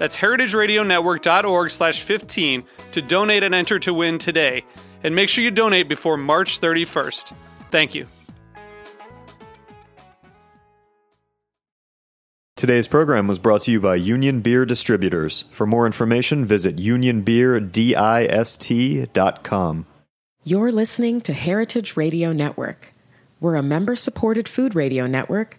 That's heritageradionetwork.org slash 15 to donate and enter to win today. And make sure you donate before March 31st. Thank you. Today's program was brought to you by Union Beer Distributors. For more information, visit unionbeerdist.com. You're listening to Heritage Radio Network. We're a member supported food radio network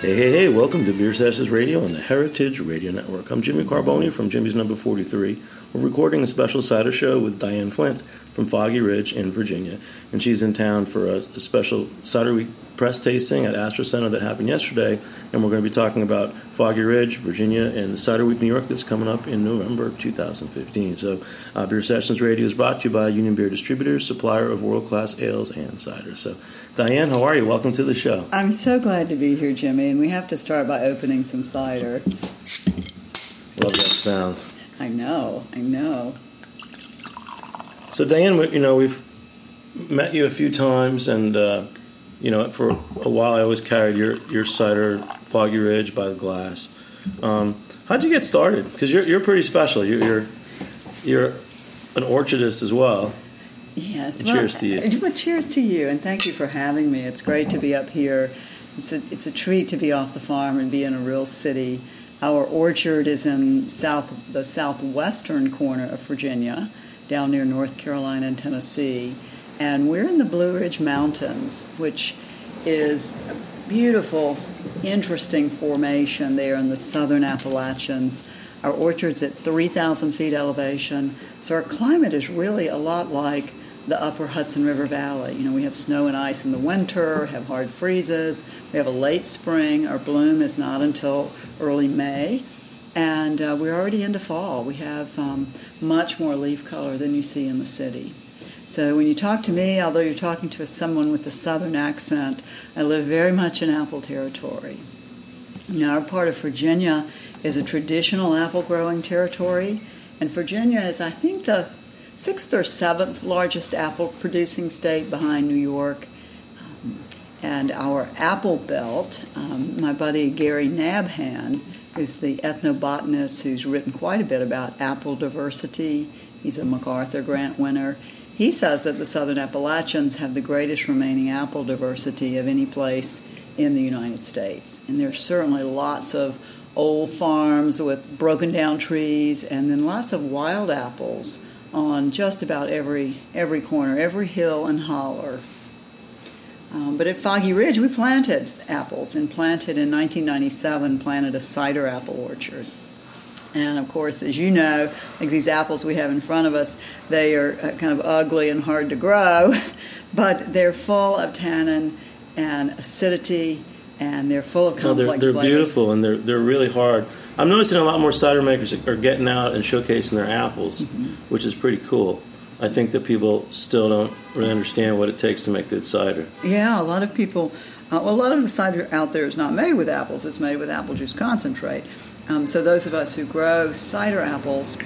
Hey, hey, hey, welcome to Beer Sessions Radio on the Heritage Radio Network. I'm Jimmy Carbone from Jimmy's Number 43. We're recording a special cider show with Diane Flynt from Foggy Ridge in Virginia, and she's in town for a, a special Cider Week press tasting at Astor Center that happened yesterday, and we're going to be talking about Foggy Ridge, Virginia, and Cider Week New York that's coming up in November 2015. So, uh, Beer Sessions Radio is brought to you by Union Beer Distributors, supplier of world-class ales and cider. So, Diane, how are you? Welcome to the show. I'm so glad to be here, Jimmy, and we have to start by opening some cider. Love that sound. I know, I know. So, Diane, we- you know, we've met you a few times, and uh, you know, for a while, I always carried your your cider, Foggy Ridge by the glass. Um, how'd you get started? Because you're you're pretty special. You're you're, you're an orchardist as well. Yes. Cheers to you. Well, cheers to you, and thank you for having me. It's great to be up here. It's a, it's a treat to be off the farm and be in a real city. Our orchard is in south the southwestern corner of Virginia, down near North Carolina and Tennessee, and we're in the Blue Ridge Mountains, which is a beautiful, interesting formation there in the southern Appalachians. Our orchard's at 3,000 feet elevation, so our climate is really a lot like the upper Hudson River Valley. You know, we have snow and ice in the winter, have hard freezes, we have a late spring. Our bloom is not until early May, and uh, we're already into fall. We have um, much more leaf color than you see in the city. So when you talk to me, although you're talking to someone with a southern accent, I live very much in apple territory. Now, our part of Virginia is a traditional apple growing territory, and Virginia is, I think, the sixth or seventh largest apple producing state behind New York. Um, and our apple belt, um, my buddy Gary Nabhan is the ethnobotanist who's written quite a bit about apple diversity. He's a MacArthur Grant winner. He says that the southern Appalachians have the greatest remaining apple diversity of any place in the United States. And there's certainly lots of old farms with broken down trees and then lots of wild apples on just about every every corner, every hill and holler. Um, but at Foggy Ridge, we planted apples and planted in 1997, planted a cider apple orchard. And of course, as you know, like these apples we have in front of us, they are uh, kind of ugly and hard to grow, but they're full of tannin and acidity, and they're full of No, they're, complex they're flavors. beautiful and they're they're really hard. I'm noticing a lot more cider makers are getting out and showcasing their apples, Mm-hmm. which is pretty cool. I think that people still don't really understand what it takes to make good cider. Yeah, a lot of people. Uh, well, a lot of the cider out there is not made with apples. It's made with apple juice concentrate. Um, so those of us who grow cider apples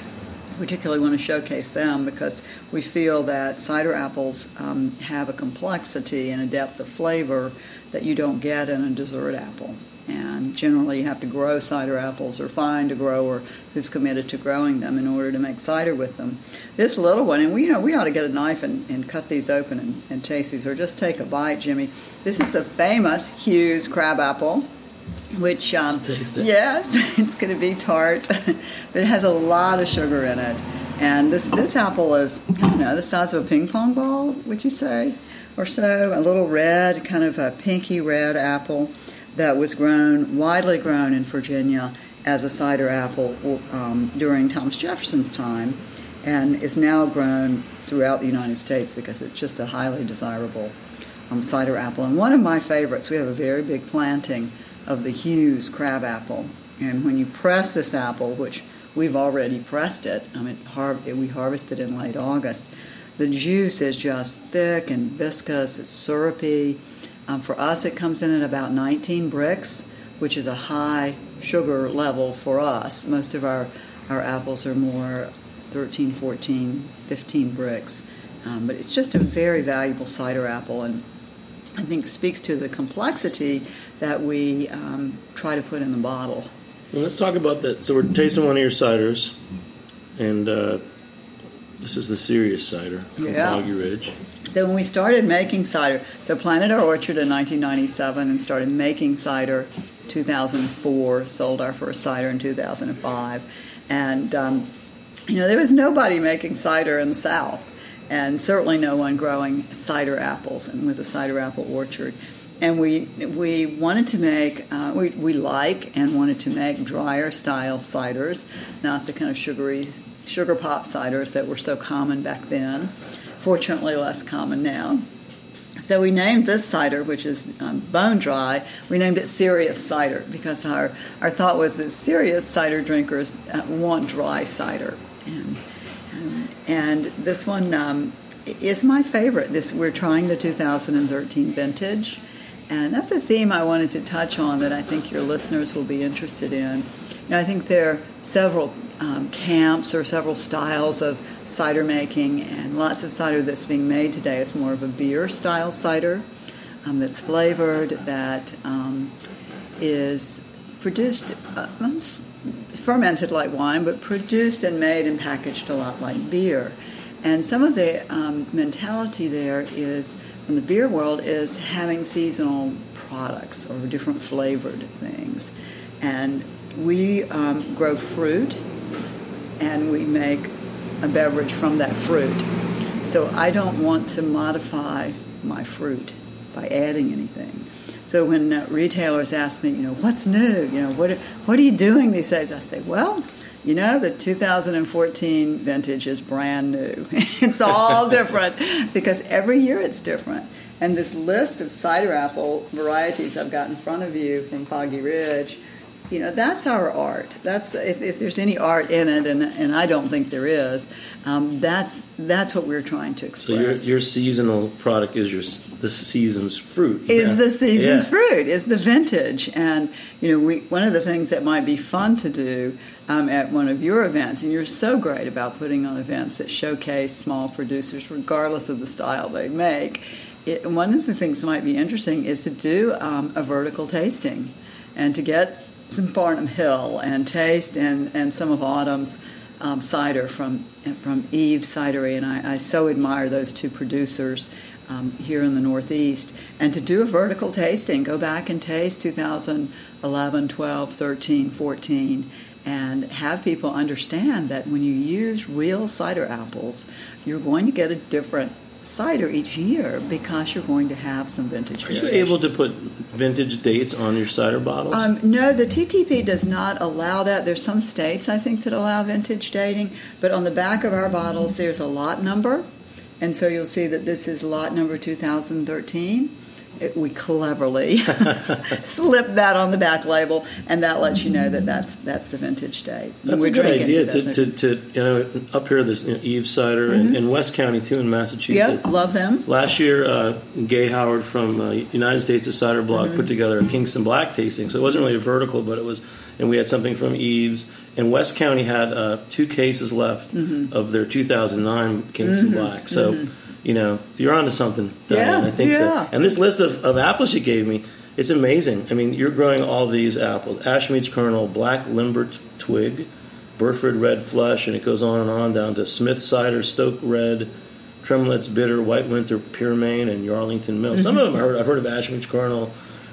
particularly want to showcase them because we feel that cider apples um, have a complexity and a depth of flavor that you don't get in a dessert apple. And generally, you have to grow cider apples or find a grower who's committed to growing them in order to make cider with them. This little one, and we you know we ought to get a knife and, and cut these open and, and taste these, or just take a bite, Jimmy. This is the famous Hughes crab apple which um, Taste it. yes, it's going to be tart, but it has a lot of sugar in it. And this this apple is I don't know the size of a ping pong ball, would you say, or so? A little red, kind of a pinky red apple that was grown widely grown in Virginia as a cider apple um, during Thomas Jefferson's time, and is now grown throughout the United States because it's just a highly desirable um, cider apple. And one of my favorites, we have a very big planting of the Hughes crab apple. And when you press this apple, which we've already pressed it, I mean, har- we harvested in late August, the juice is just thick and viscous, it's syrupy. Um, for us, it comes in at about 19 Brix, which is a high sugar level for us. Most of our, our apples are more 13, 14, 15 Brix. Um, but it's just a very valuable cider apple, and I think speaks to the complexity that we um, try to put in the bottle. Well, let's talk about that. So we're tasting one of your ciders, and uh, this is the serious cider from Yeah. Foggy Ridge. So when we started making cider, so planted our orchard in 1997 and started making cider 2004. Sold our first cider in 2005, and um, you know there was nobody making cider in the South, and certainly no one growing cider apples and with a cider apple orchard. And we we wanted to make uh, we we like and wanted to make drier style ciders, not the kind of sugary sugar pop ciders that were so common back then. Fortunately, less common now. So we named this cider, which is um, bone dry, we named it serious cider because our, our thought was that serious cider drinkers uh, want dry cider. And, um, and this one um, is my favorite. This We're trying the 2013 vintage. And that's a theme I wanted to touch on that I think your listeners will be interested in. And I think there are several um, camps or several styles of cider making, and lots of cider that's being made today is more of a beer style cider um, that's flavored, that um, is produced, uh, um, fermented like wine, but produced and made and packaged a lot like beer. And some of the um, mentality there is, in the beer world, is having seasonal products or different flavored things. And we um, grow fruit and we make a beverage from that fruit. So I don't want to modify my fruit by adding anything. So when uh, retailers ask me, you know, what's new? You know, what are, what are you doing these days? I say, well, you know, the 2014 vintage is brand new. it's all different because every year it's different. And this list of cider apple varieties I've got in front of you from Foggy Ridge, you know, that's our art. That's if, if there's any art in it, and, and I don't think there is. Um, that's that's what we're trying to express. So your your seasonal product is your the season's fruit. is Yeah. the season's Yeah. fruit is the vintage and you know we, one of the things that might be fun to do um, at one of your events and you're so great about putting on events that showcase small producers regardless of the style they make it, one of the things that might be interesting is to do um, a vertical tasting and to get some Farnum Hill and taste and, and some of Autumn's um, cider from from Eve's Cidery, and I, I so admire those two producers um, here in the Northeast. And to do a vertical tasting, go back and taste 2011, 12, 13, 14, and have people understand that when you use real cider apples, you're going to get a different cider each year because you're going to have some vintage. Are you variation. able to put vintage dates on your cider bottles? Um, no, the TTB does not allow that. There's some states I think that allow vintage dating, but on the back of our bottles there's a lot number, and so you'll see that this is lot number 2013. It, we cleverly slip that on the back label, and that lets you know that that's that's the vintage date. That's We're a good idea to, to, to, you know, up here, this you know, Eve cider and in West County, too, in Massachusetts. Yep, love them. Last year, uh, Gay Howard from uh, United States of Cider Blog Mm-hmm. put together a Kingston Black tasting. So it wasn't really a vertical, but it was and we had something from Eves. And West County had uh, two cases left Mm-hmm. of their 2009 Kingston Black. So, you know, you're onto something, Diane. Yeah, I think yeah. so. And this list of, of apples you gave me, it's amazing. I mean, you're growing all these apples: Ashmead's kernel, Black Limbert twig, Burford red flesh, and it goes on and on down to Smith cider, Stoke red, Tremlett's bitter, White Winter Pearmain, and Yarlington Mill. Some of mm-hmm. them I heard, I've heard of Ashmead's kernel,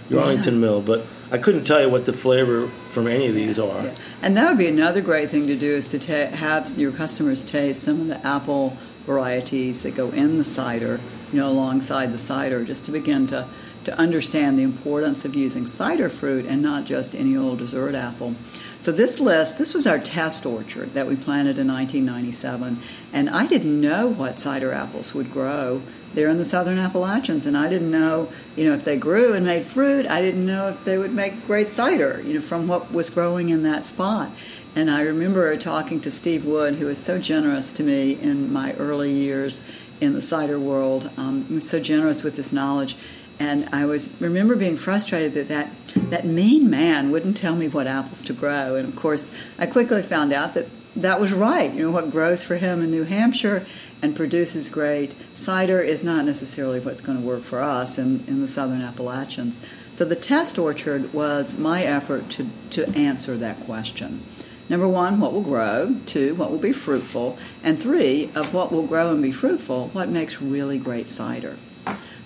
Yarlington Mill, but I couldn't tell you what the flavor from any of these are. Yeah. And that would be another great thing to do is to ta- have your customers taste some of the apple varieties that go in the cider, you know, alongside the cider, just to begin to, to understand the importance of using cider fruit and not just any old dessert apple. So this list, this was our test orchard that we planted in 1997, and I didn't know what cider apples would grow there in the southern Appalachians, and I didn't know, you know, if they grew and made fruit. I didn't know if they would make great cider, you know, from what was growing in that spot. And I remember talking to Steve Wood, who was so generous to me in my early years in the cider world. Um, he was so generous with his knowledge. And I was remember being frustrated that, that that mean man wouldn't tell me what apples to grow. And of course, I quickly found out that that was right. You know what grows for him in New Hampshire and produces great cider is not necessarily what's going to work for us in, in the southern Appalachians. So the test orchard was my effort to, to answer that question. Number one, what will grow? Two, what will be fruitful? And three, of what will grow and be fruitful, what makes really great cider?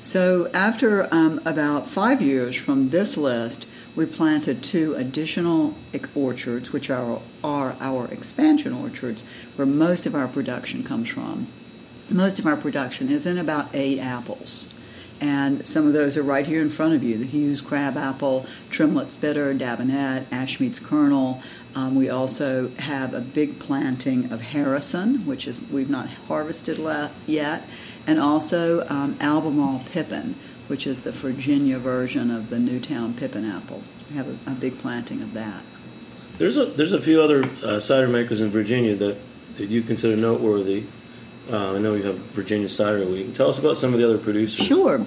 So after um, about five years from this list, we planted two additional orchards, which are, are our expansion orchards, where most of our production comes from. Most of our production is in about eight apples. And some of those are right here in front of you the Hughes crab apple, Tremlett's bitter, Dabinet, Ashmead's kernel. Um, we also have a big planting of Harrison, which is we've not harvested yet, and also um, Albemarle Pippin, which is the Virginia version of the Newtown Pippin apple. We have a, a big planting of that. There's a there's a few other uh, cider makers in Virginia that, that you consider noteworthy. Uh, I know you have Virginia Cider Week. Tell us about some of the other producers. Sure.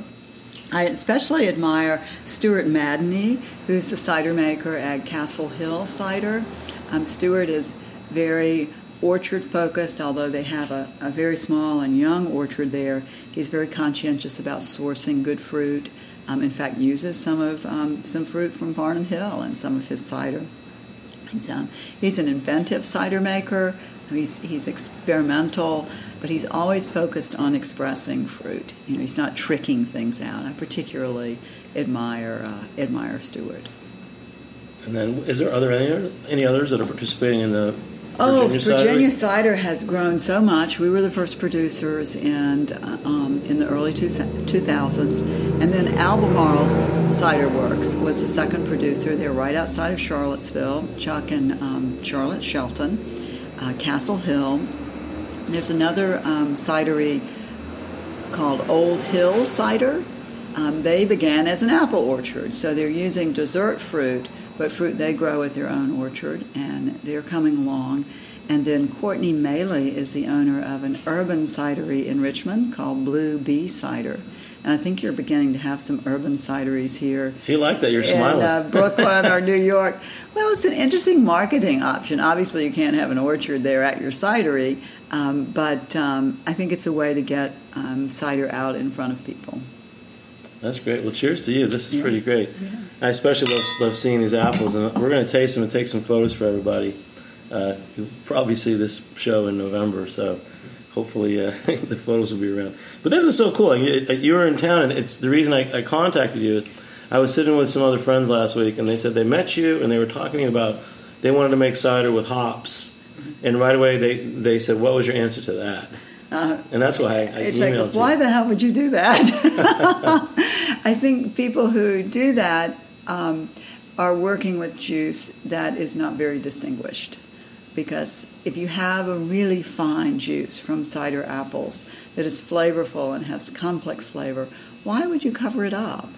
I especially admire Stuart Madany, who's the cider maker at Castle Hill Cider. Um, Stuart is very orchard focused, although they have a, a very small and young orchard there. He's very conscientious about sourcing good fruit. Um, in fact, uses some of um, some fruit from Barnum Hill and some of his cider. He's, um, he's an inventive cider maker. He's, he's experimental, but he's always focused on expressing fruit. You know, he's not tricking things out. I particularly admire uh, admire Stuart. And then, is there other any, any others that are participating in the Oh, Virginia Cider Virginia cider has grown so much. We were the first producers in uh, um, in the early two thousands, and then Albemarle Cider Works was the second producer. They're right outside of Charlottesville. Chuck and um, Charlotte Shelton, uh, Castle Hill. There's another um, cidery called Old Hill Cider. Um, they began as an apple orchard, so they're using dessert fruit, but fruit they grow at their own orchard, and they're coming along. And then Courtney Mailey is the owner of an urban cidery in Richmond called Blue Bee Cider. And I think you're beginning to have some urban cideries here You like that? You're in smiling. uh, Brooklyn or New York. Well, it's an interesting marketing option. Obviously, you can't have an orchard there at your cidery, um, but um, I think it's a way to get um, cider out in front of people. That's great. Well, cheers to you. This is pretty great. I especially love, love seeing these apples, and we're going to taste them and take some photos for everybody. Uh, you'll probably see this show in November, so hopefully uh, the photos will be around. But this is so cool. You, you were in town, and it's the reason I, I contacted you is I was sitting with some other friends last week, and they said they met you, and they were talking about they wanted to make cider with hops, and right away they they said, "What was your answer to that?" and that's why I, I It's emailed like, why the hell would you do that? I think people who do that um, are working with juice that is not very distinguished. Because if you have a really fine juice from cider apples that is flavorful and has complex flavor, why would you cover it up?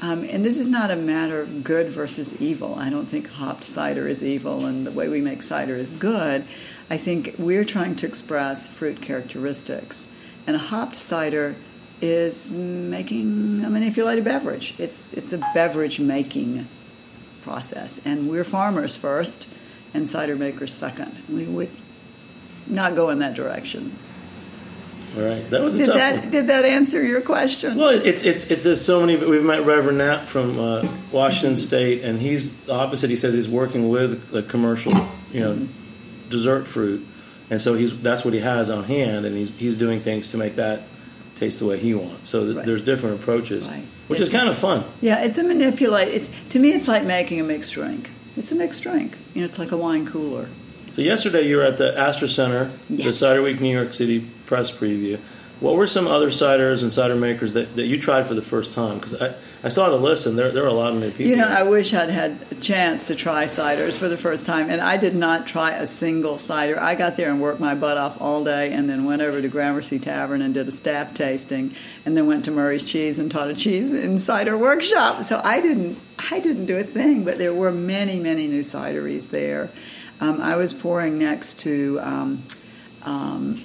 Um, and this is not a matter of good versus evil. I don't think hopped cider is evil and the way we make cider is good. I think we're trying to express fruit characteristics. And a hopped cider is making a manipulated beverage. It's, it's a beverage making process. And we're farmers first and cider makers second. We would not go in that direction. All right, that was a Did tough that one. did that answer your question? Well, it's it's it's there's so many. We've met Reverend Nat from uh, Washington State, and he's the opposite. He says he's working with a commercial, you know, dessert fruit, and so he's that's what he has on hand, and he's he's doing things to make that taste the way he wants. So th- Right. there's different approaches, Right. which is It's- kind of fun. Yeah, it's a manipulate. It's to me, it's like making a mixed drink. It's a mixed drink. You know, it's like a wine cooler. So yesterday you were at the Astor Center, the Cider Week New York City press preview. What were some other ciders and cider makers that, that you tried for the first time? Because I, I saw the list and there, there were a lot of new people. You know, I wish I'd had a chance to try ciders for the first time, and I did not try a single cider. I got there and worked my butt off all day, and then went over to Gramercy Tavern and did a staff tasting, and then went to Murray's Cheese and taught a cheese and cider workshop. So I didn't, I didn't do a thing, but there were many, many new cideries there. Um, I was pouring next to. Um, um,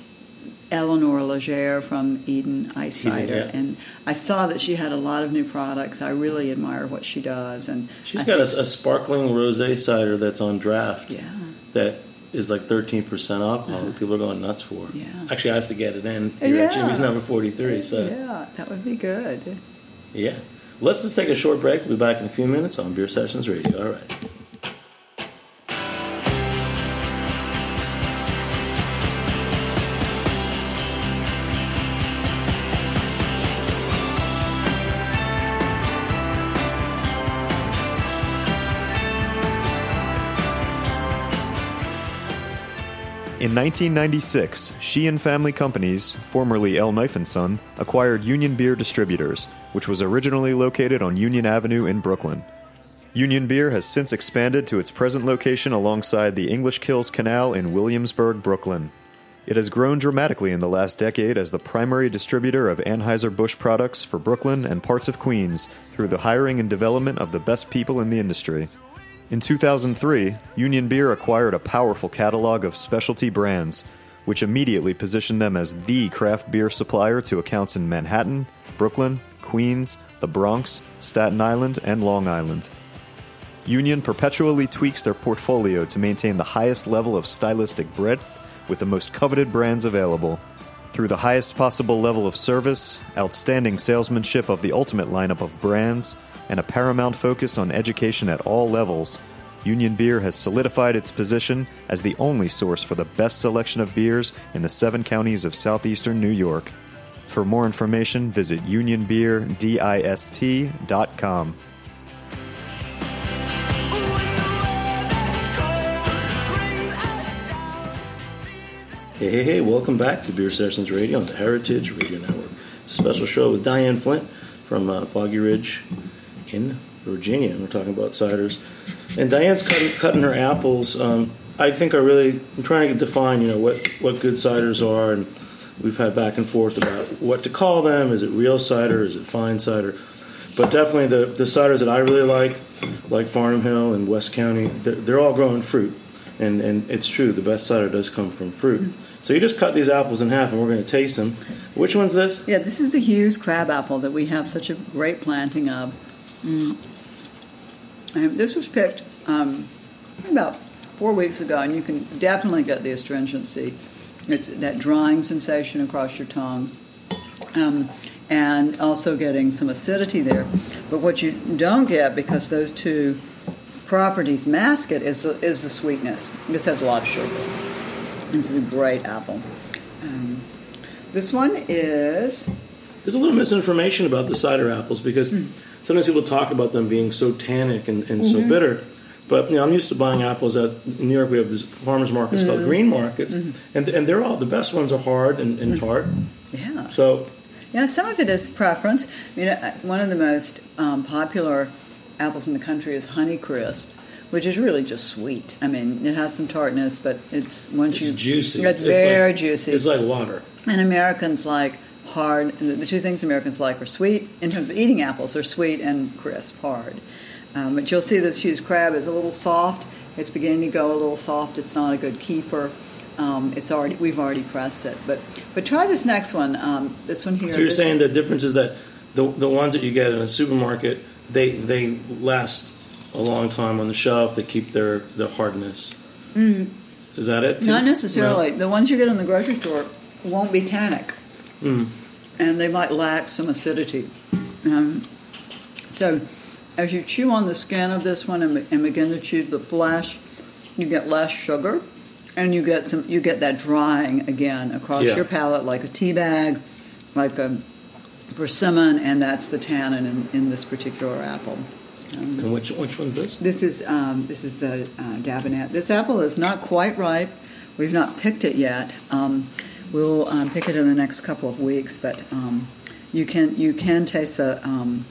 Eleanor Legere from Eden Ice Cider, yeah. and I saw that she had a lot of new products. I really admire what she does, and She's I got a, a sparkling rosé cider that's on draft. Yeah. That is like 13% alcohol Uh-huh. that people are going nuts for. Yeah. Actually, I have to get it in here at Yeah. Jimmy's number 43. So, yeah, that would be good. yeah. Let's just take a short break. We'll be back in a few minutes on Beer Sessions Radio. All right. In 1996, Sheehan Family Companies, formerly L. Knife & Son, acquired Union Beer Distributors, which was originally located on Union Avenue in Brooklyn. Union Beer has since expanded to its present location alongside the English Kills Canal in Williamsburg, Brooklyn. It has grown dramatically in the last decade as the primary distributor of Anheuser-Busch products for Brooklyn and parts of Queens through the hiring and development of the best people in the industry. In 2003, Union Beer acquired a powerful catalog of specialty brands, which immediately positioned them as the craft beer supplier to accounts in Manhattan, Brooklyn, Queens, the Bronx, Staten Island, and Long Island. Union perpetually tweaks their portfolio to maintain the highest level of stylistic breadth with the most coveted brands available. Through the highest possible level of service, outstanding salesmanship of the ultimate lineup of brands, and a paramount focus on education at all levels, Union Beer has solidified its position as the only source for the best selection of beers in the seven counties of southeastern New York. For more information, visit unionbeerdist.com. Hey, hey, hey, welcome back to Beer Sessions Radio on the Heritage Radio Network. It's a special show with Diane Flynt from uh, Foggy Ridge in Virginia. And we're talking about ciders. And Diane's cutting, cutting her apples. Um, I think are really I'm trying to define, you know, what, what good ciders are. And we've had back and forth about what to call them. Is it real cider? Is it fine cider? But definitely the, the ciders that I really like, like Farnum Hill and West County, they're, they're all growing fruit. And, and it's true, the best cider does come from fruit. So you just cut these apples in half and we're going to taste them. Which one's this? Yeah, this is the Hughes crabapple that we have such a great planting of. Mm. And this was picked um, about four weeks ago, and you can definitely get the astringency. It's that drying sensation across your tongue. Um, and also getting some acidity there. But what you don't get, because those two properties mask it, is the, is the sweetness. This has a lot of sugar. This is a great apple. Um, this one is There's a little misinformation about the cider apples because sometimes people talk about them being so tannic and, and so bitter. But you know, I'm used to buying apples at in New York. We have these farmers markets called green markets, and and they're all the best ones are hard and, and tart. yeah. So Yeah, some of it is preference. You know, uh, one of the most um, popular apples in the country is Honeycrisp, which is really just sweet. I mean, it has some tartness, but it's once it's you juicy. It's, very like, juicy. It's like water. and Americans like hard. The the two things Americans like are sweet. In terms of eating apples, they're sweet and crisp, hard. Um, but you'll see this Hughes crab is a little soft. It's beginning to go a little soft. It's not a good keeper. Um, it's already we've already pressed it, but but try this next one. Um, this one here. So you're saying the difference is that the the ones that you get in a supermarket they they last a long time on the shelf. They keep their their hardness. Is that it? too? Not necessarily. No? The ones you get in the grocery store won't be tannic, and they might lack some acidity. Um, so, as you chew on the skin of this one and, and begin to chew the flesh, you get less sugar, and you get some. You get that drying again across Yeah. your palate, like a tea bag, like a persimmon, and that's the tannin in, in this particular apple. And which which one's this? This is um, this is the uh, Dabinet. This apple is not quite ripe. We've not picked it yet. Um, we'll um, pick it in the next couple of weeks, but um, you can you can taste the um,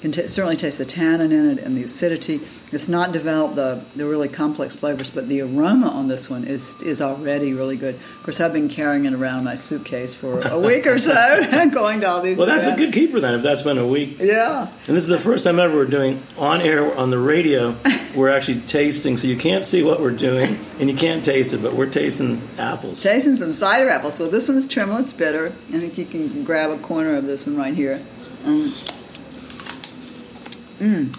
can ta certainly taste the tannin in it and the acidity. It's not developed the the really complex flavors, but the aroma on this one is is already really good. Of course, I've been carrying it around my suitcase for a week or so, going to all these. Well, that's a good keeper then. If that's been a week, Yeah. and this is the first time ever we're doing on air on the radio. We're actually tasting, so you can't see what we're doing and you can't taste it, but we're tasting apples. Tasting some cider apples. So this one's Tremlett's bitter. I think you can grab a corner of this one right here. Um, mm.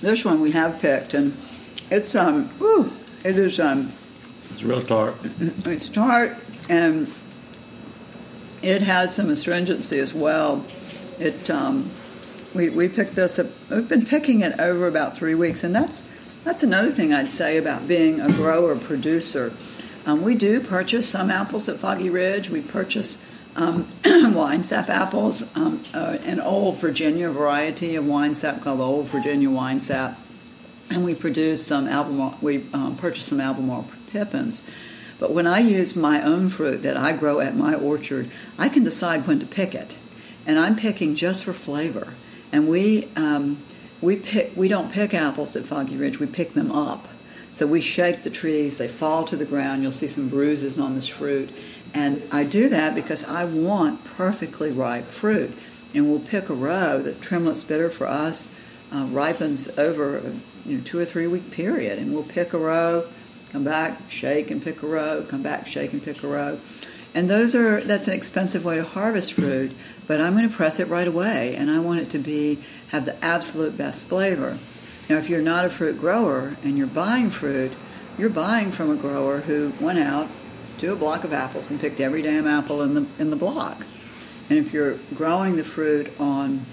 This one we have picked, and it's um, it is um, It's real tart. it's tart and it has some astringency as well. It um, we we picked this up. We've been picking it over about three weeks, and that's that's another thing I'd say about being a grower producer. Um, we do purchase some apples at Foggy Ridge. We purchase um, Winesap apples, um, uh, an old Virginia variety of Winesap called Old Virginia Winesap and we produce some Albemarle. We um, purchase some Albemarle pippins. But when I use my own fruit that I grow at my orchard, I can decide when to pick it, and I'm picking just for flavor. And we um, we pick we don't pick apples at Foggy Ridge. We pick them up. So we shake the trees; they fall to the ground. You'll see some bruises on this fruit, and I do that because I want perfectly ripe fruit. And we'll pick a row that Tremlett's bitter for us uh, ripens over a you know, two or three week period, and we'll pick a row, come back, shake and pick a row, come back, shake and pick a row, and those are that's an expensive way to harvest fruit. But I'm going to press it right away, and I want it to be have the absolute best flavor. Now, if you're not a fruit grower and you're buying fruit, you're buying from a grower who went out to a block of apples and picked every damn apple in the in the block. And if you're growing the fruit on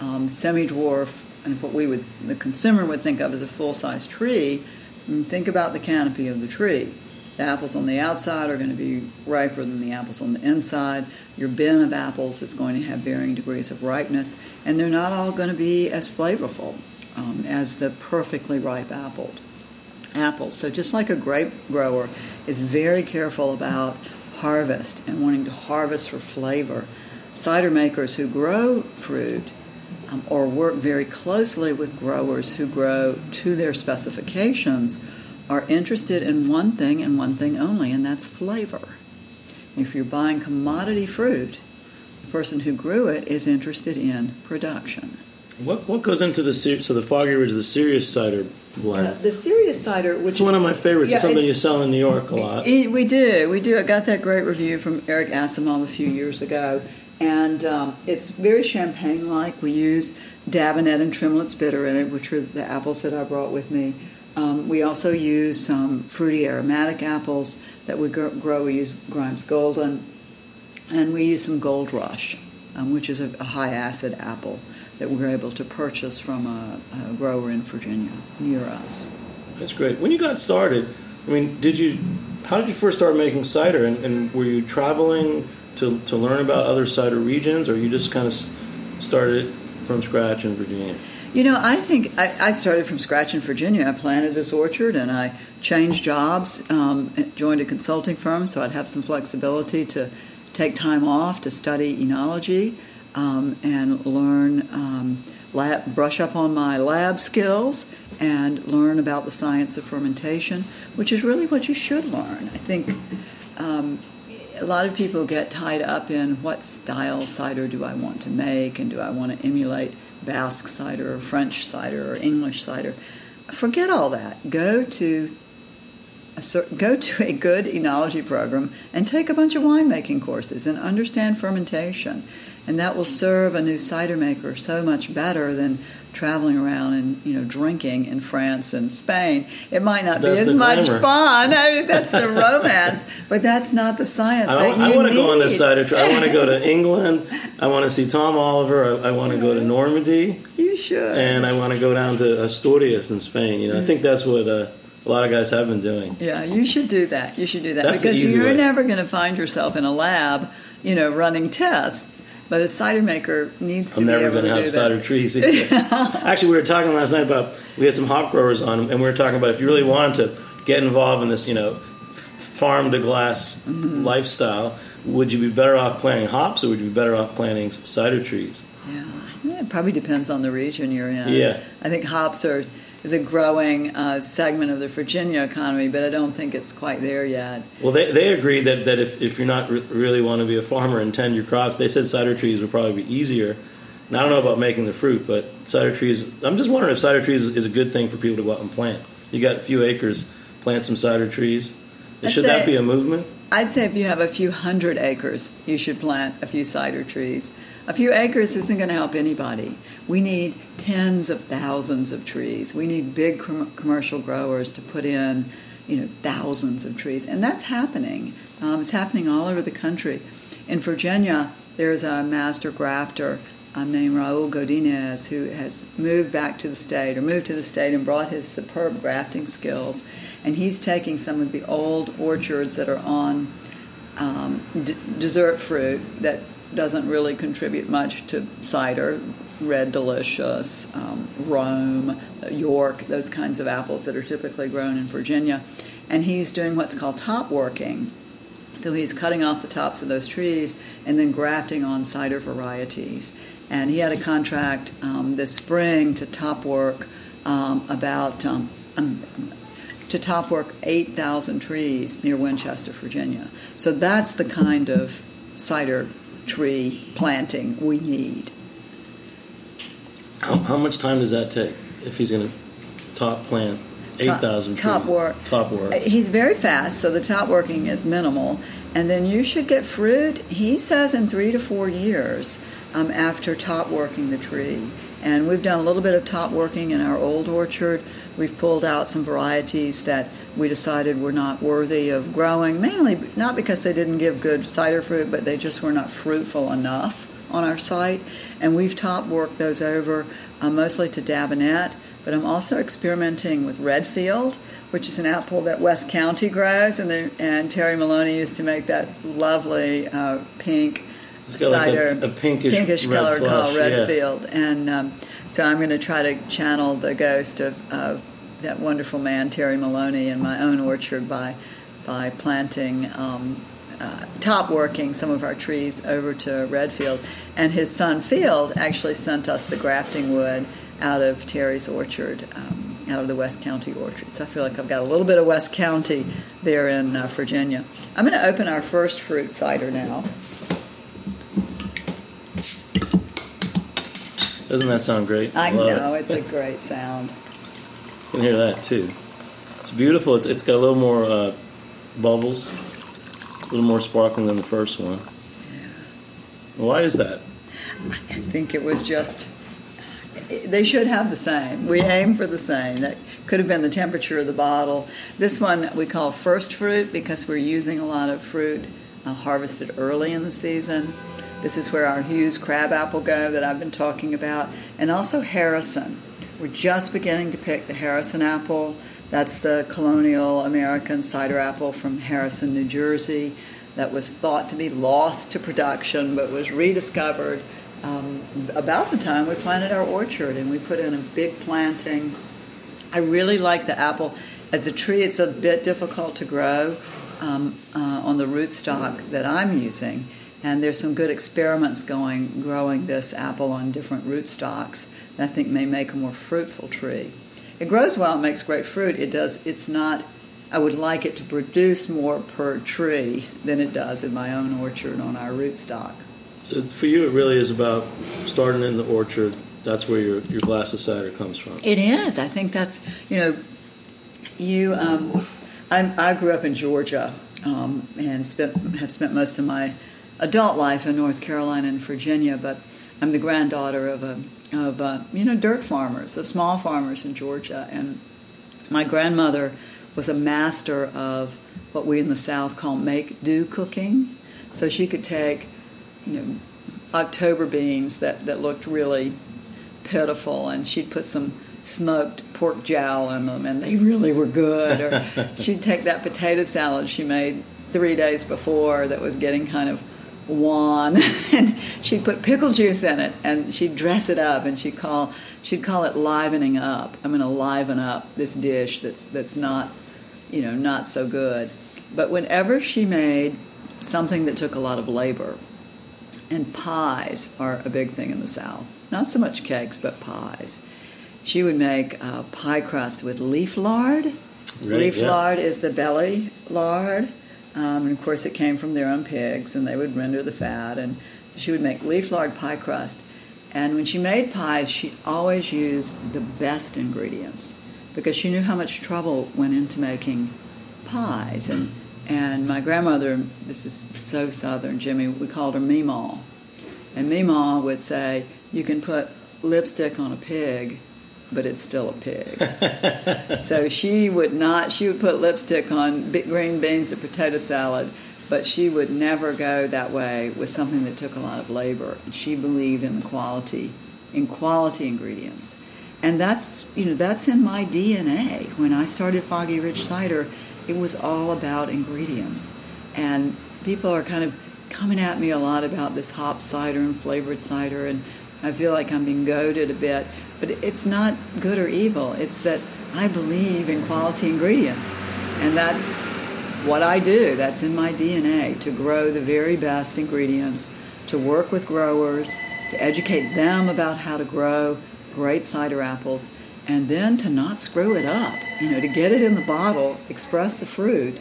um, semi-dwarf and what we would the consumer would think of as a full-size tree, think about the canopy of the tree. The apples on the outside are going to be riper than the apples on the inside. Your bin of apples is going to have varying degrees of ripeness, and they're not all going to be as flavorful um, as the perfectly ripe apple apples. So just like a grape grower is very careful about harvest and wanting to harvest for flavor, cider makers who grow fruit um, or work very closely with growers who grow to their specifications are interested in one thing and one thing only, and that's flavor. If you're buying commodity fruit, the person who grew it is interested in production. What what goes into the ser- so the Foggy Ridge the serious cider blend? Uh, the serious cider, which it's one of my favorites. Yeah, it's something you sell in New York a lot. Eh, We do, we do. I got that great review from Eric Asimov a few years ago, and um, it's very champagne-like. We use Dabinet and Tremlett's bitter in it, which are the apples that I brought with me. Um, we also use some fruity aromatic apples that we grow. We use Grimes Golden, and we use some Gold Rush, um, which is a, a high-acid apple that we're able to purchase from a, a grower in Virginia near us. That's great. When you got started, I mean, did you? How did you first start making cider? And, and were you traveling to to learn about other cider regions, or you just kind of started from scratch in Virginia? You know, I think I, I started from scratch in Virginia. I planted this orchard and I changed jobs, um, joined a consulting firm so I'd have some flexibility to take time off to study enology um, and learn, um, lab, brush up on my lab skills and learn about the science of fermentation, which is really what you should learn. I think um, a lot of people get tied up in what style cider do I want to make and do I want to emulate Basque cider or French cider or English cider. Forget all that. Go to go to a good enology program and take a bunch of winemaking courses and understand fermentation. And that will serve a new cider maker so much better than traveling around and you know drinking in France and Spain. It might not That's be as much glamour. fun. I mean, that's the romance, but that's not the science I, you want to go on this cider trip. I want to go to England. I want to see Tom Oliver. I, I want to go to Normandy, You should. and I want to go down to Asturias in Spain. You know, I think that's what uh, a lot of guys have been doing. Yeah, you should do that. You should do that That's because you're way. never going to find yourself in a lab, you know, running tests. But a cider maker needs to I'm be never going to have that. cider trees. Either. Actually, we were talking last night about we had some hop growers on, and we were talking about if you really wanted to get involved in this, you know, farm to glass Mm-hmm. lifestyle, would you be better off planting hops or would you be better off planting cider trees? Yeah. yeah, it probably depends on the region you're in. Yeah. I think hops are is a growing uh, segment of the Virginia economy, but I don't think it's quite there yet. Well, they, they agreed that, that if, if you're not re- really want to be a farmer and tend your crops, they said cider trees would probably be easier. And I don't know about making the fruit, but cider trees, I'm just wondering if cider trees is, is a good thing for people to go out and plant. You got a few acres, plant some cider trees. I'd Should that be a movement? I'd say if you have a few hundred acres, you should plant a few cider trees. A few acres isn't going to help anybody. We need tens of thousands of trees. We need big com- commercial growers to put in, you know, thousands of trees, and that's happening. Um, it's happening all over the country. In Virginia, there's a master grafter um, named Raul Godinez who has moved back to the state or moved to the state and brought his superb grafting skills. And he's taking some of the old orchards that are on um, d- dessert fruit that doesn't really contribute much to cider, Red Delicious, um, Rome, York, those kinds of apples that are typically grown in Virginia. And he's doing what's called top working. So he's cutting off the tops of those trees and then grafting on cider varieties. And he had a contract um, this spring to top work um, about um, um, to top work 8,000 trees near Winchester, Virginia. So that's the kind of cider tree planting we need. How, how much time does that take if he's going to top plant 8,000 trees? top work. Top work. Uh, He's very fast, so the top working is minimal. And then you should get fruit, he says, in three to four years um, after top working the tree. And we've done a little bit of top working in our old orchard. We've pulled out some varieties that we decided were not worthy of growing, mainly not because they didn't give good cider fruit, but they just were not fruitful enough on our site. And we've top worked those over uh, mostly to Dabinet, but I'm also experimenting with Redfield, which is an apple that West County grows, and, the, and Terry Maloney used to make that lovely uh, pink It's got like a- cider, a pinkish red color flesh, called yeah. Redfield, and um, so I'm going to try to channel the ghost of, of that wonderful man Terry Maloney in my own orchard by by planting. Um, uh, top working some of our trees over to Redfield, and his son Field actually sent us the grafting wood out of Terry's orchard, um, out of the West County orchard. So I feel like I've got a little bit of West County there in uh, Virginia. I'm going to open our first fruit cider now. Doesn't that sound great? I love know It. it's a great sound. You can hear that too. It's beautiful. It's, it's got a little more uh, bubbles, a little more sparkling than the first one. Why is that? I think it was just. They should have the same. We aim for the same. That could have been the temperature of the bottle. This one we call first fruit because we're using a lot of fruit uh, harvested early in the season. This is where our Hughes crabapple go that I've been talking about, and also Harrison. We're just beginning to pick the Harrison apple. That's the colonial American cider apple from Harrison, New Jersey, that was thought to be lost to production but was rediscovered um, about the time we planted our orchard and we put in a big planting. I really like the apple. As a tree, it's a bit difficult to grow um, uh, on the rootstock that I'm using. And there's some good experiments going growing this apple on different rootstocks that I think may make a more fruitful tree. It grows well, it makes great fruit. It does. It's not. I would like it to produce more per tree than it does in my own orchard on our rootstock. So for you, it really is about starting in the orchard. That's where your, your glass of cider comes from. It is. I think that's you know, you um, I, I grew up in Georgia um, and spent have spent most of my adult life in North Carolina and Virginia, but I'm the granddaughter of a of uh, you know dirt farmers, the small farmers in Georgia, and my grandmother was a master of what we in the South call make do cooking. So she could take you know October beans that that looked really pitiful, and she'd put some smoked pork jowl in them, and they really were good. Or she'd take that potato salad she made three days before that was getting kind of wan, and she'd put pickle juice in it, and she'd dress it up, and she'd call she'd call it livening up. I'm going to liven up this dish that's that's not, you know, not so good. But whenever she made something that took a lot of labor, and pies are a big thing in the South. Not so much cakes, but pies. She would make uh, pie crust with leaf lard. Right, leaf yeah. lard is the belly lard. Um, and of course, it came from their own pigs, and they would render the fat. And she would make leaf lard pie crust. And when she made pies, she always used the best ingredients because she knew how much trouble went into making pies. And and my grandmother, this is so southern, Jimmy, we called her Meemaw. And Meemaw would say, you can put lipstick on a pig, but it's still a pig. so she would not, she would put lipstick on green beans and potato salad, but she would never go that way with something that took a lot of labor. And she believed in the quality, in quality ingredients. And that's, you know, that's in my DNA. When I started Foggy Ridge Cider, it was all about ingredients. And people are kind of coming at me a lot about this hop cider and flavored cider, and I feel like I'm being goaded a bit. But it's not good or evil. It's that I believe in quality ingredients. And that's what I do. That's in my DNA to grow the very best ingredients, to work with growers, to educate them about how to grow great cider apples, and then to not screw it up. You know, to get it in the bottle, express the fruit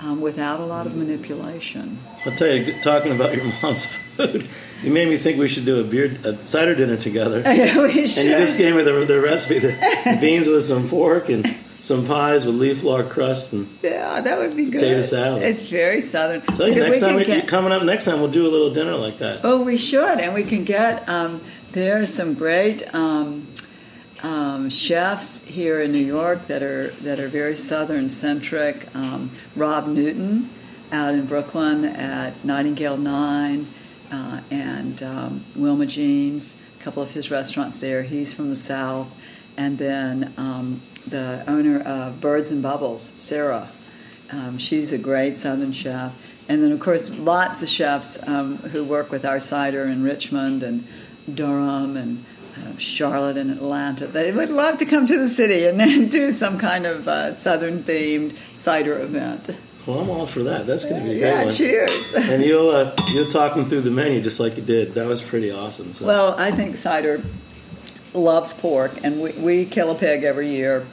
um, without a lot of manipulation. I'll tell you, talking about your mom's food, you made me think we should do a beer, a cider dinner together. we should. And you just gave me the, the recipe: the beans with some pork and some pies with leaf lard crust. And yeah, that would be good. Potato salad. It's very southern. so think We next time we, get- coming up next time, we'll do a little dinner like that. Oh, we should, and we can get. Um, there are some great um, um, chefs here in New York that are that are very Southern centric. Um, Rob Newton out in Brooklyn at Nightingale Nine, uh, and um, Wilma Jeans, a couple of his restaurants there. He's from the South, and then um, the owner of Birds and Bubbles, Sarah. Um, she's a great Southern chef. And then, of course, lots of chefs um, who work with our cider in Richmond and Durham and Charlotte and Atlanta. They would love to come to the city and then do some kind of uh, Southern themed cider event. Well, I'm all for that. That's going to be a great Yeah, one. cheers. And you'll uh, you'll talk them through the menu just like you did. That was pretty awesome. So. Well, I think cider loves pork, and we, we kill a pig every year.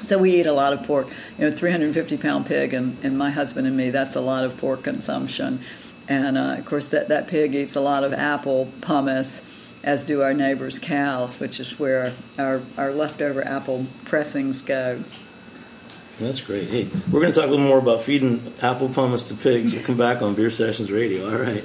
So we eat a lot of pork. You know, 350 pound pig, and, and my husband and me, that's a lot of pork consumption. And uh, of course, that, that pig eats a lot of apple pomace, as do our neighbors' cows, which is where our, our leftover apple pressings go. That's great. Hey, we're going to talk a little more about feeding apple pomace to pigs. We'll come back on Beer Sessions Radio. All right.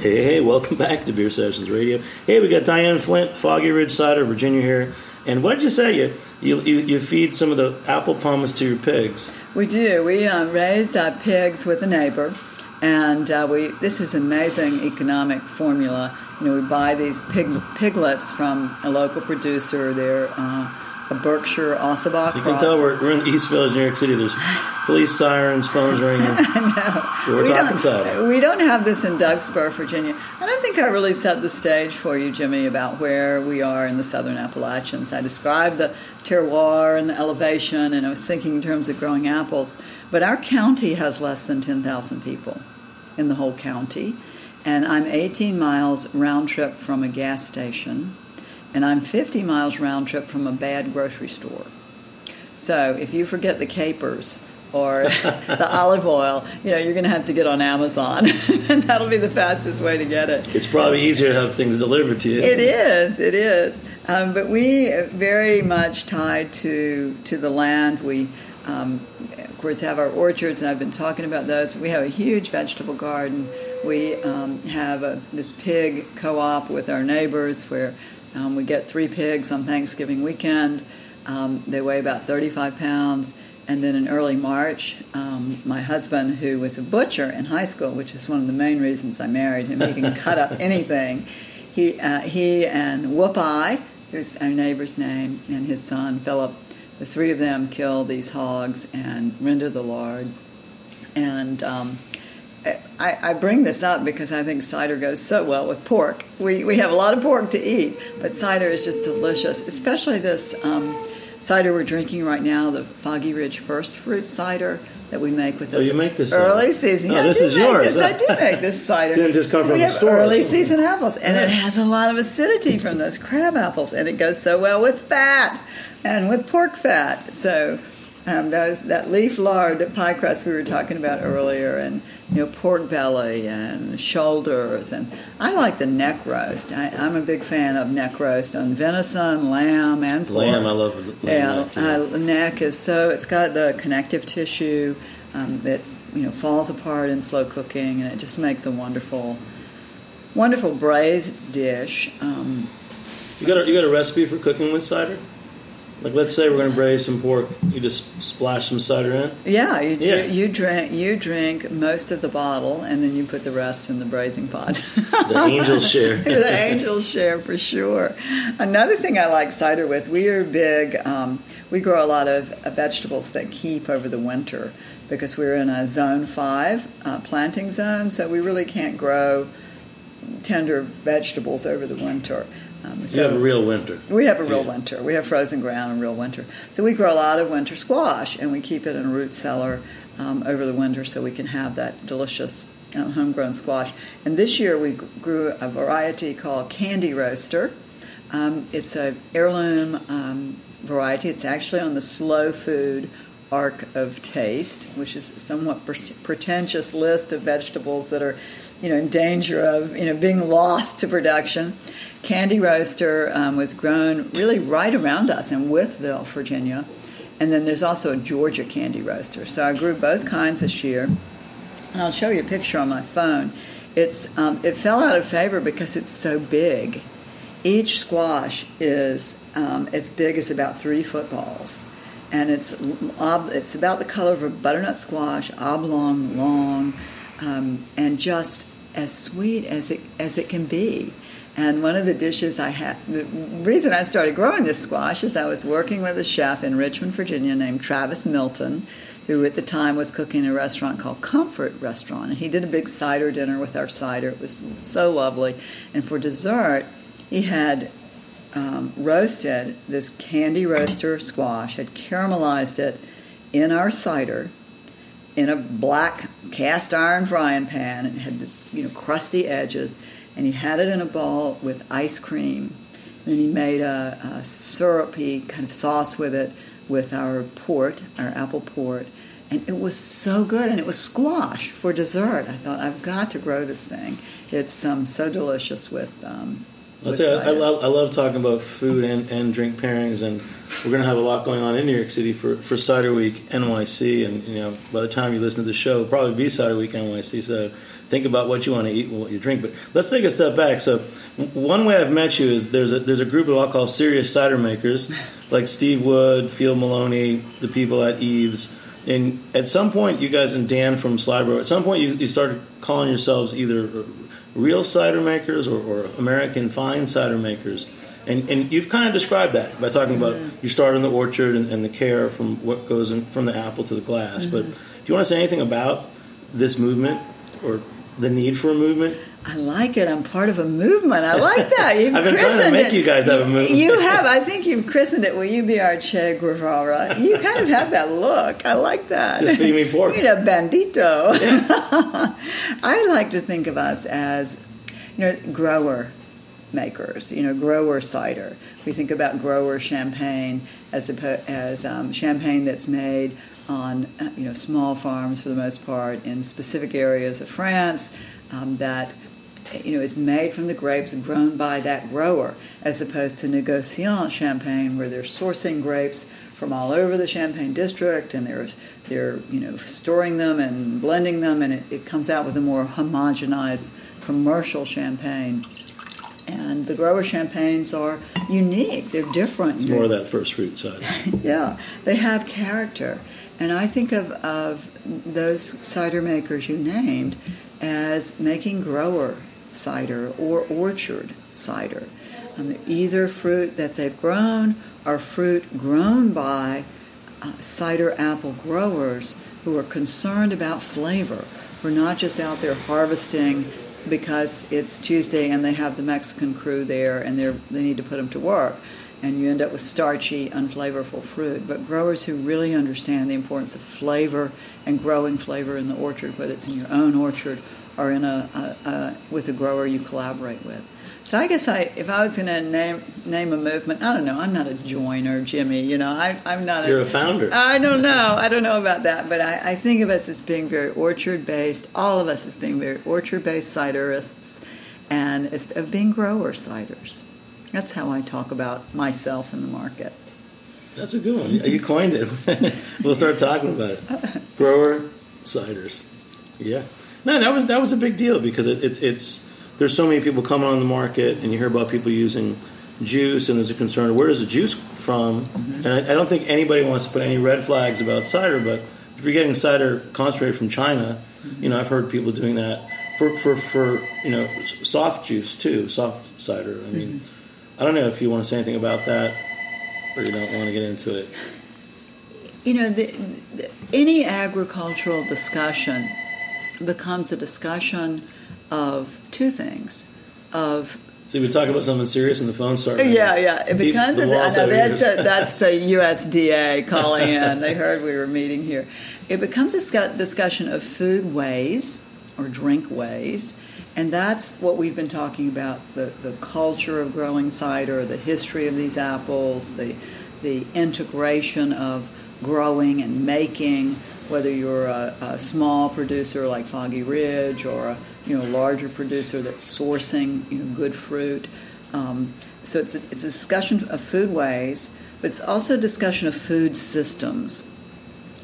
Hey, hey, welcome back to Beer Sessions Radio. Hey, we got Diane Flynt, Foggy Ridge Cider, Virginia here. And what did you say? You, you, you, feed some of the apple pomace to your pigs. We do. We uh, raise our pigs with a neighbor, and uh, we. This is amazing economic formula. You know, we buy these pig, piglets from a local producer. They're uh, a Berkshire Ossabaw. You can tell we're, we're in East Village, New York City. There's police sirens, phones ringing. I know. We're we talking cider. We don't have this in Dugspur, Virginia. I don't think I really set the stage for you, Jimmy, about where we are in the Southern Appalachians. I described the terroir and the elevation, and I was thinking in terms of growing apples. But our county has less than 10,000 people in the whole county. And I'm 18 miles round trip from a gas station and I'm 50 miles round trip from a bad grocery store. So if you forget the capers or the olive oil, you know, you're going to have to get on Amazon, and that'll be the fastest way to get it. It's probably easier to have things delivered to you. It is, it is. Um, but we are very much tied to to the land. We um, of course have our orchards, and I've been talking about those. We have a huge vegetable garden. We um, have a, this pig co-op with our neighbors where um, we get three pigs on Thanksgiving weekend. Um, they weigh about 35 pounds. And then in early March, um, my husband, who was a butcher in high school, which is one of the main reasons I married him, he can cut up anything. He, uh, he and Whoop Eye, who's our neighbor's name, and his son Philip, the three of them kill these hogs and render the lard. And um, I, I, bring this up because I think cider goes so well with pork. We, we have a lot of pork to eat, but cider is just delicious, especially this um, cider we're drinking right now, the Foggy Ridge First Fruit cider that we make with this. Oh, you make this early season. Oh, yeah, this is yours. This. I do make this cider. Didn't just come from we the store. Early season apples, and it has a lot of acidity from those crab apples, and it goes so well with fat and with pork fat. So um, those that leaf lard pie crust we were talking about earlier, and you know pork belly and shoulders, and I like the neck roast. I, am a big fan of neck roast on venison, lamb, and pork. Lamb, I love lamb yeah, neck. Yeah. Uh, neck is so it's got the connective tissue um, that you know falls apart in slow cooking, and it just makes a wonderful, wonderful braised dish. Um, you got a, you got a recipe for cooking with cider? Like, let's say we're going to braise some pork. You just splash some cider in. Yeah, you, Yeah. you drink you drink most of the bottle, and then you put the rest in the braising pot. The angel share. the angel share for sure. Another thing I like cider with, we are big. Um, we grow a lot of uh, vegetables that keep over the winter because we're in a zone five uh, planting zone, so we really can't grow tender vegetables over the winter. Um, You have a real winter. we have a real Yeah. winter. We have frozen ground and real winter. So we grow a lot of winter squash, and we keep it in a root cellar um, over the winter so we can have that delicious uh, homegrown squash. And this year we grew a variety called Candy Roaster. Um, it's a heirloom um, variety. It's actually on the slow food Ark of taste, which is a somewhat pre- pretentious list of vegetables that are, you know, in danger of you know being lost to production. Candy Roaster um, was grown really right around us in Wytheville, Virginia. And then there's also a Georgia Candy Roaster. So I grew both kinds this year. And I'll show you a picture on my phone. It's um, it fell out of favor because it's so big. Each squash is um, as big as about three footballs, and it's ob- it's about the color of a butternut squash, oblong, long, um, and just as sweet as it as it can be. And one of the dishes I had, the reason I started growing this squash is I was working with a chef in Richmond, Virginia, named Travis Milton, who at the time was cooking in a restaurant called Comfort Restaurant. And he did a big cider dinner with our cider. It was so lovely. And for dessert, he had um, roasted this candy roaster squash, had caramelized it in our cider in a black cast iron frying pan and it had this you know crusty edges and he had it in a bowl with ice cream. And he made a, a syrupy kind of sauce with it with our port our apple port and it was so good and it was squash for dessert. I thought i've got to grow this thing. It's um, so delicious with um, Tell you, I love, I love talking about food and, and drink pairings, and we're going to have a lot going on in New York City for, for Cider Week NYC. And you know, by the time you listen to the show, it'll probably be Cider Week NYC. So think about what you want to eat and what you drink. But let's take a step back. So one way I've met you is there's a there's a group of what I'll call serious cider makers, like Steve Wood, Field Maloney, the people at Eves. And at some point, you guys and Dan from Slyboro, at some point, you, you started calling yourselves either real cider makers or, or American fine cider makers. And, and you've kind of described that by talking about Mm-hmm. you start in the orchard and, and the care from what goes in, from the apple to the glass. But Mm-hmm. do you want to say anything about this movement or the need for a movement? I like it. I'm part of a movement. I like that. You've I've been trying to make it. you guys have a movement. You have. I think you've christened it. Will you be our Che Guevara? You kind of have that look. I like that. Just beat me for. You know, bandito. I like to think of us as, you know, grower makers. You know, grower cider. We think about grower champagne as as um, champagne that's made on uh, you know small farms for the most part in specific areas of France um, that you know is made from the grapes grown by that grower, as opposed to negociant champagne where they're sourcing grapes from all over the Champagne district and they're they're you know storing them and blending them and it, it comes out with a more homogenized commercial champagne. And the grower champagnes are unique. They're different. It's more of that first fruit side. Yeah, they have character. And I think of, of those cider makers you named as making grower cider or orchard cider. Um, either fruit that they've grown or fruit grown by uh, cider apple growers who are concerned about flavor. We're not just out there harvesting because it's Tuesday and they have the Mexican crew there and they they need to put them to work, and you end up with starchy, unflavorful fruit. But growers who really understand the importance of flavor and growing flavor in the orchard, whether it's in your own orchard or in a, a, a with a grower you collaborate with. So I guess I, if I was going to name name a movement, I don't know. I'm not a joiner, Jimmy. You know, I, I'm not. You're a founder. I don't know. I don't know about that, but I, I think of us as being very orchard based. All of us as being very orchard based ciderists, and as, of being grower ciders. That's how I talk about myself in the market. That's a good one. You coined it. we'll start talking about it. Grower ciders. Yeah. No, that was that was a big deal because it, it, it's there's so many people coming on the market, and you hear about people using juice, and there's a concern where is the juice from? Mm-hmm. And I, I don't think anybody wants to put any red flags about cider, but if you're getting cider concentrated from China, mm-hmm. you know I've heard people doing that for for, for you know soft juice too, soft cider. I mean, mm-hmm. I don't know if you want to say anything about that, or you don't want to get into it. You know, the, the, any agricultural discussion becomes a discussion of two things of See, we're talking about something serious, and the phone started. Yeah, yeah. It becomes the a, no, that's, the, that's the USDA calling in. They heard we were meeting here. It becomes a discussion of food ways or drink ways, and that's what we've been talking about: the the culture of growing cider, the history of these apples, the the integration of growing and making. Whether you're a, a small producer like Foggy Ridge or a you know larger producer that's sourcing you know good fruit. Um, so it's a, it's a discussion of food ways, but it's also a discussion of food systems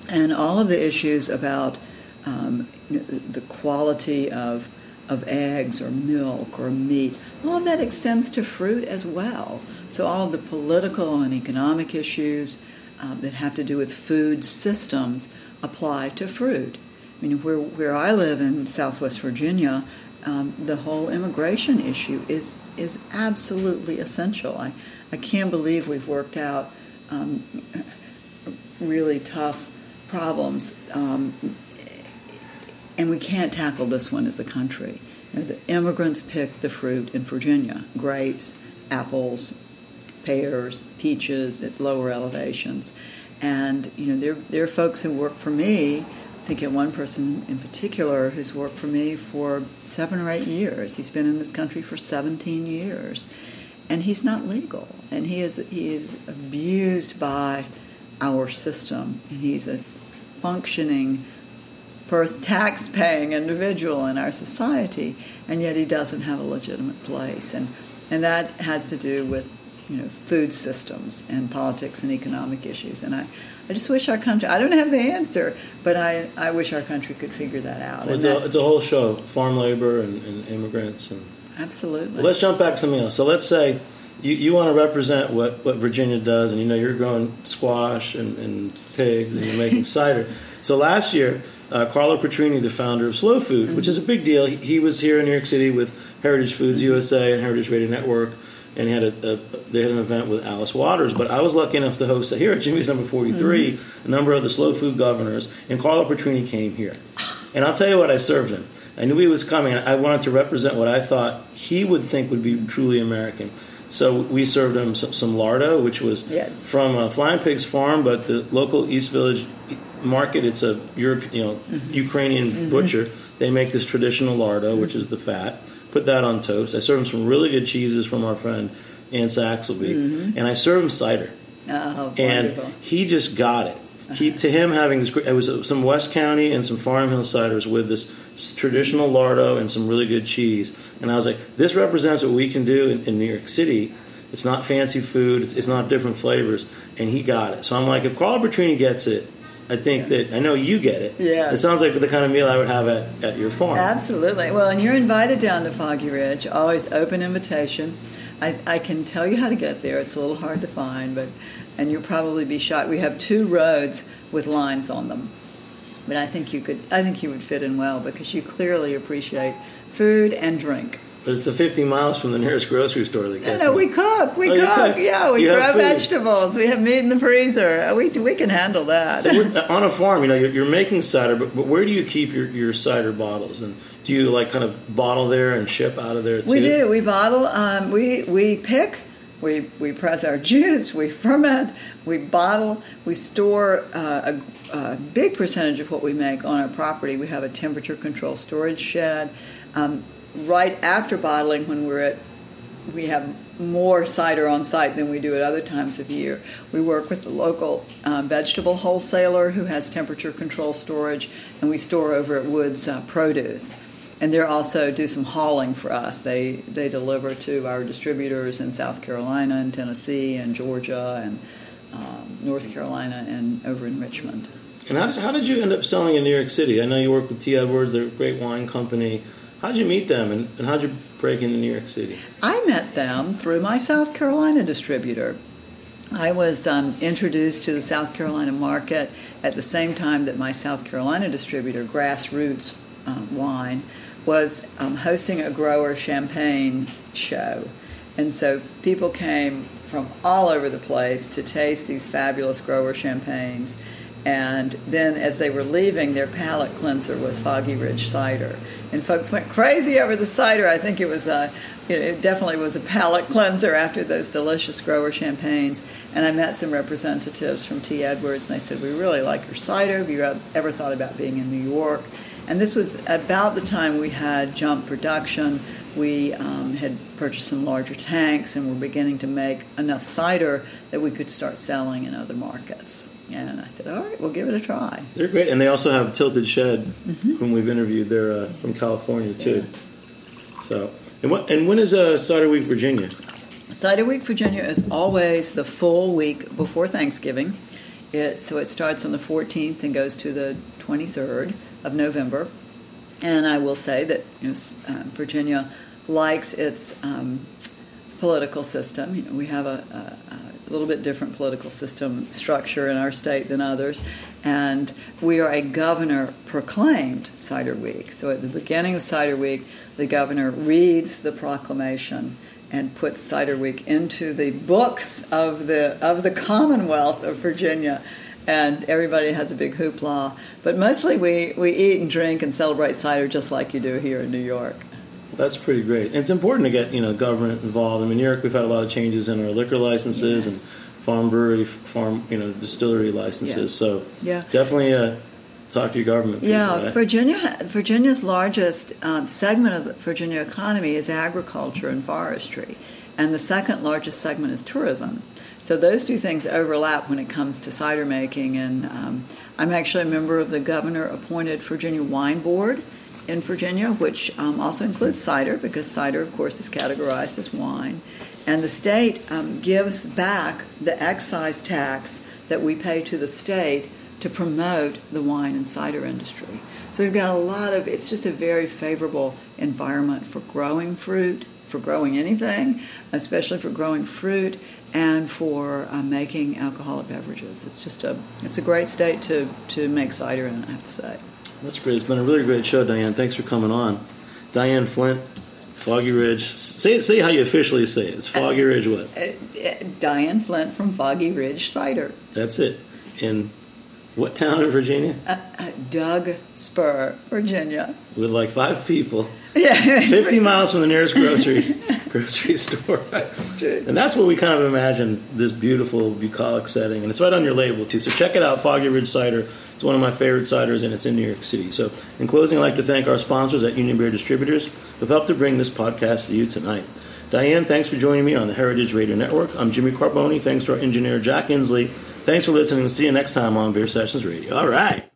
and all of the issues about um, you know, the quality of of eggs or milk or meat. All of that extends to fruit as well. So all of the political and economic issues um, that have to do with food systems apply to fruit. I mean, where where I live in Southwest Virginia, um, the whole immigration issue is is absolutely essential. I I can't believe we've worked out um, really tough problems, um, and we can't tackle this one as a country. You know, the immigrants picked the fruit in Virginia: grapes, apples, pears, peaches at lower elevations, and you know there there are folks who work for me. I think of one person in particular who's worked for me for seven or eight years. He's been in this country for 17 years, and he's not legal, and he is he is abused by our system, and he's a functioning person, tax-paying individual in our society, and yet he doesn't have a legitimate place, and and that has to do with you know food systems and politics and economic issues, and I. I just wish our country, I don't have the answer, but I, I wish our country could figure that out. Well, it's, a, that- it's a whole show: farm labor and, and immigrants. And absolutely. well, let's jump back to something else. So let's say you, you want to represent what, what Virginia does, and you know you're growing squash and, and pigs, and you're making cider. So last year, uh, Carlo Petrini, the founder of Slow Food, mm-hmm. which is a big deal, he, he, was here in New York City with Heritage Foods mm-hmm. USA and Heritage Radio Network, and he had a, a, they had an event with Alice Waters. But I was lucky enough to host it here at Jimmy's Number 43. Mm-hmm. A number of the Slow Food governors, and Carlo Petrini came here, and I'll tell you what I served him. I knew he was coming. I wanted to represent what I thought he would think would be truly American. So we served him some, some lardo, which was yes. from a Flying Pigs farm, but the local East Village market. It's a Europe, you know, mm-hmm. Ukrainian mm-hmm. butcher. They make this traditional lardo, which is the fat. Put that on toast. I served him some really good cheeses from our friend Anne Saxelby, mm-hmm. and I served him cider. Oh, wonderful! and he just got it. He to him having this. It was some West County and some Farnum Hill ciders with this traditional lardo and some really good cheese. And I was like, this represents what we can do in, in New York City. It's not fancy food. It's, it's, not different flavors. And he got it. So I'm like, if Carlo Petrini gets it, I think yeah. that I know you get it. Yeah. It sounds like the kind of meal I would have at, at your farm. Absolutely. Well, and you're invited down to Foggy Ridge. Always open invitation. I, I can tell you how to get there. It's a little hard to find, but and you'll probably be shocked. We have two roads with lines on them. But I think you could. I think you would fit in well because you clearly appreciate food and drink. But it's the 50 miles from the nearest grocery store that gets. No, no we cook. We oh, cook. cook. Yeah, we you grow vegetables. We have meat in the freezer. We we can handle that. So on a farm, you know, you're, you're making cider, but, but, where do you keep your, your cider bottles? And do you like kind of bottle there and ship out of there too? We do. We bottle. Um, we we pick we, we press our juice, we ferment, we bottle, we store uh, a, a, big percentage of what we make on our property. We have a temperature control storage shed. Um, right after bottling, when we're at, we have more cider on site than we do at other times of year. We work with the local um, vegetable wholesaler who has temperature control storage, and we store over at Woods uh, Produce and they also do some hauling for us. They they deliver to our distributors in South Carolina and Tennessee and Georgia and um, North Carolina and over in Richmond. And how did, how did you end up selling in New York City? I know you work with T. Edwards, they're a great wine company. How did you meet them and, and how'd you break into New York City? I met them through my South Carolina distributor. I was um, introduced to the South Carolina market at the same time that my South Carolina distributor, Grassroots um, Wine, was um, hosting a grower champagne show. And so people came from all over the place to taste these fabulous grower champagnes. And then as they were leaving, their palate cleanser was Foggy Ridge cider. And folks went crazy over the cider. I think it was a, know, it definitely was a palate cleanser after those delicious grower champagnes. And I met some representatives from T. Edwards, and they said, "We really like your cider. Have you ever thought about being in New York?" And this was about the time we had jump production. We um, had purchased some larger tanks and were beginning to make enough cider that we could start selling in other markets. And I said, all right, we'll give it a try. They're great. And they also have Tilted Shed, mm-hmm. whom we've interviewed. They're uh, from California, too. Yeah. So, and, what, and when is uh, Cider Week Virginia? Cider Week Virginia is always the full week before Thanksgiving. It, so it starts on the 14th and goes to the 23rd of November. And I will say that you know, uh, Virginia likes its um, political system. You know, we have a, a, a, little bit different political system structure in our state than others, and we are a governor proclaimed Cider Week. So at the beginning of Cider Week, the governor reads the proclamation and puts Cider Week into the books of the of the Commonwealth of Virginia and everybody has a big hoopla. But mostly we, we eat and drink and celebrate cider just like you do here in New York. That's pretty great. And it's important to get you know government involved. I mean, New York, we've had a lot of changes in our liquor licenses yes. and farm brewery, farm you know distillery licenses. Yeah. So yeah, definitely uh, talk to your government. People, yeah, right? Virginia Virginia's largest um, segment of the Virginia economy is agriculture and forestry, and the second largest segment is tourism. So those two things overlap when it comes to cider making. And um, I'm actually a member of the governor appointed Virginia Wine Board in Virginia, which um, also includes cider because cider, of course, is categorized as wine. And the state um, gives back the excise tax that we pay to the state to promote the wine and cider industry. So we've got a lot of, it's just a very favorable environment for growing fruit, for growing anything, especially for growing fruit and for uh, making alcoholic beverages. It's just a, it's a great state to, to make cider in, I have to say. That's great. It's been a really great show, Diane. Thanks for coming on. Diane Flynt, Foggy Ridge. Say say how you officially say it. It's Foggy Ridge what? Uh, uh, Diane Flynt from Foggy Ridge Cider. That's it. In what town in Virginia? Uh, uh, Doug Spur, Virginia. With like five people. Yeah. 50 miles from the nearest grocery, grocery store. And that's what we kind of imagine this beautiful bucolic setting. And it's right on your label, too. So check it out, Foggy Ridge Cider. It's one of my favorite ciders, and it's in New York City. So, in closing, I'd like to thank our sponsors at Union Beer Distributors who've helped to bring this podcast to you tonight. Diane, thanks for joining me on the Heritage Radio Network. I'm Jimmy Carbone. Thanks to our engineer, Jack Insley. Thanks for listening. We'll see you next time on Beer Sessions Radio. All right.